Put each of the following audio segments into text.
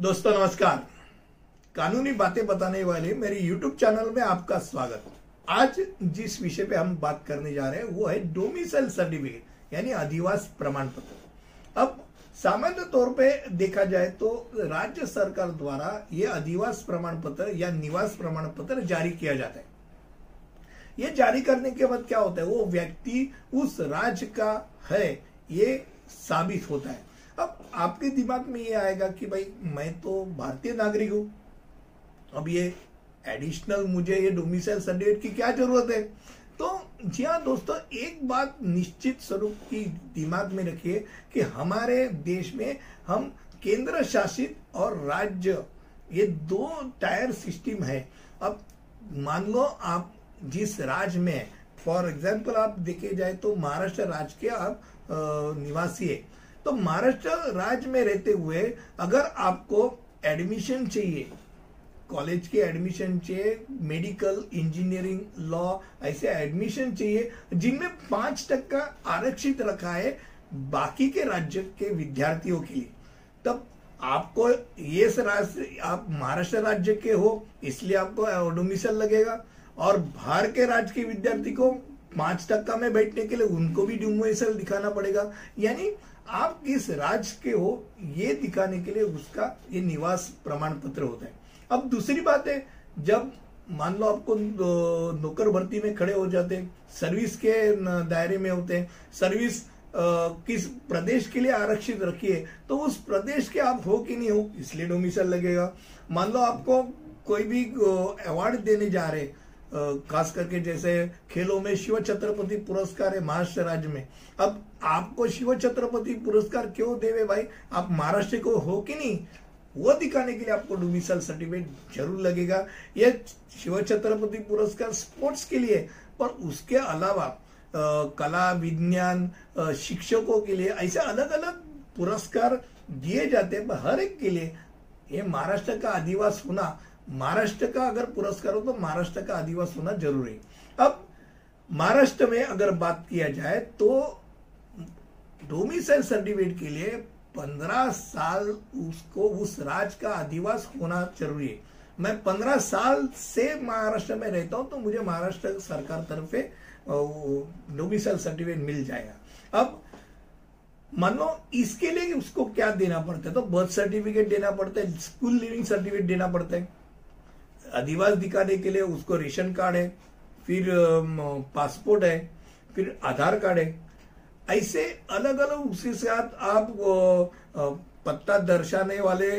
दोस्तों, नमस्कार। कानूनी बातें बताने वाले मेरे YouTube चैनल में आपका स्वागत। आज जिस विषय पे हम बात करने जा रहे हैं, वो है डोमिसाइल सर्टिफिकेट यानी अधिवास प्रमाण पत्र अब सामान्य तौर पे देखा जाए तो राज्य सरकार द्वारा ये अधिवास प्रमाण पत्र या निवास प्रमाण पत्र जारी किया जाता है। ये जारी करने के बाद क्या होता है? वो व्यक्ति उस राज्य का है, ये साबित होता है। अब आपके दिमाग में ये आएगा कि भाई, मैं तो भारतीय नागरिक हूँ। अब ये एडिशनल मुझे ये डोमिसाइल सर्टिफिकेट की क्या ज़रूरत है? तो जी हाँ दोस्तों, एक बात निश्चित स्वरूप की दिमाग में रखिए कि हमारे देश में हम केंद्र शासित और राज्य, ये दो टायर सिस्टम है। अब मान लो आप जिस राज्य में फॉर एग्ज़ाम्पल आप देखे जाए तो महाराष्ट्र राज्य के आप निवासी है। तो महाराष्ट्र राज्य में रहते हुए अगर आपको एडमिशन चाहिए कॉलेज के एडमिशन चाहिए मेडिकल इंजीनियरिंग लॉ ऐसे एडमिशन चाहिए, जिनमें पाँच टक्का आरक्षित रखा है बाकी के राज्य के विद्यार्थियों के लिए, तब आपको ये आप महाराष्ट्र राज्य के हो, इसलिए आपको डोमिसल लगेगा। और बाहर के राज्य के विद्यार्थी को पाँच टक्का में बैठने के लिए उनको भी डोमिसल दिखाना पड़ेगा। यानी आप किस राज्य के हो, ये दिखाने के लिए उसका ये निवास प्रमाण पत्र होता है। अब दूसरी बात है, जब मान लो आपको नौकर भर्ती में खड़े हो जाते हैं, सर्विस के दायरे में होते हैं, सर्विस किस प्रदेश के लिए आरक्षित रखिए तो उस प्रदेश के आप हो कि नहीं हो, इसलिए डोमिसल लगेगा। मान लो आपको कोई भी अवार्ड देने जा रहे खास करके जैसे खेलों में शिव छत्रपति पुरस्कार है महाराष्ट्र राज्य में। अब आपको शिव छत्रपति पुरस्कार क्यों देवे भाई? आप महाराष्ट्र को हो कि नहीं, वो दिखाने के लिए आपको डोमिसाइल सर्टिफिकेट ज़रूर लगेगा। यह शिव छत्रपति पुरस्कार स्पोर्ट्स के लिए, पर उसके अलावा कला, विज्ञान शिक्षकों के लिए ऐसे अलग अलग पुरस्कार दिए जाते हैं। पर हर एक के लिए, ये महाराष्ट्र का आदिवास होना महाराष्ट्र का अगर पुरस्कार हो तो महाराष्ट्र का आदिवास होना ज़रूरी अब, महाराष्ट्र में अगर बात किया जाए तो डोमिसाइल सर्टिफिकेट के लिए पंद्रह साल उसको, उस राज्य का आदिवास होना ज़रूरी है। मैं पंद्रह साल से महाराष्ट्र में रहता हूँ तो मुझे महाराष्ट्र सरकार तरफ़ से डोमिसाइल सर्टिफिकेट मिल जाएगा। अब, मानो इसके लिए उसको क्या देना पड़ता है? तो बर्थ सर्टिफिकेट देना पड़ता है, स्कूल लिविंग सर्टिफिकेट देना पड़ता है। अधिवास दिखाने के लिए उसको रेशन कार्ड है, फिर पासपोर्ट है, फिर आधार कार्ड है। ऐसे अलग अलग उसके साथ आप पत्ता दर्शाने वाले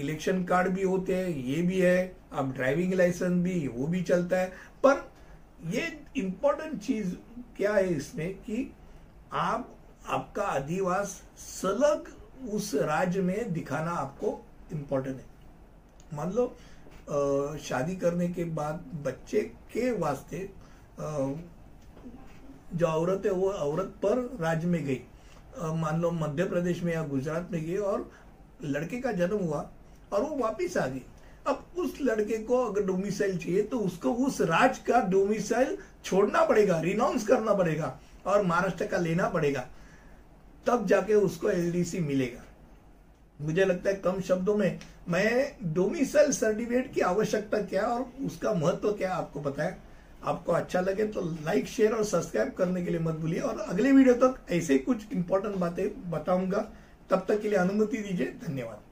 इलेक्शन कार्ड भी होते हैं, ये भी है, आप ड्राइविंग लाइसेंस भी, वो भी चलता है। पर ये इम्पोर्टेंट चीज़ क्या है इसमें कि आप, आपका आदिवास सलग उस राज्य में दिखाना आपको इम्पोर्टेंट है। मान लो शादी करने के बाद बच्चे के वास्ते जो औरत है वो औरत पर राज्य में गई। मान लो मध्य प्रदेश में या गुजरात में गई और लड़के का जन्म हुआ और वो वापिस आ गई। अब उस लड़के को अगर डोमिसाइल चाहिए तो उसको उस राज्य का डोमिसाइल छोड़ना पड़ेगा रिनाउंस करना पड़ेगा और महाराष्ट्र का लेना पड़ेगा। तब जाके उसको एलडीसी मिलेगा। मुझे लगता है कम शब्दों में मैं डोमिसल सर्टिफिकेट की आवश्यकता क्या और उसका महत्व क्या आपको बताया आपको अच्छा लगे तो लाइक शेयर और सब्सक्राइब करने के लिए मत भूलिए और अगले वीडियो तक ऐसे कुछ इंपॉर्टेंट बातें बताऊँगा। तब तक के लिए अनुमति दीजिए। धन्यवाद।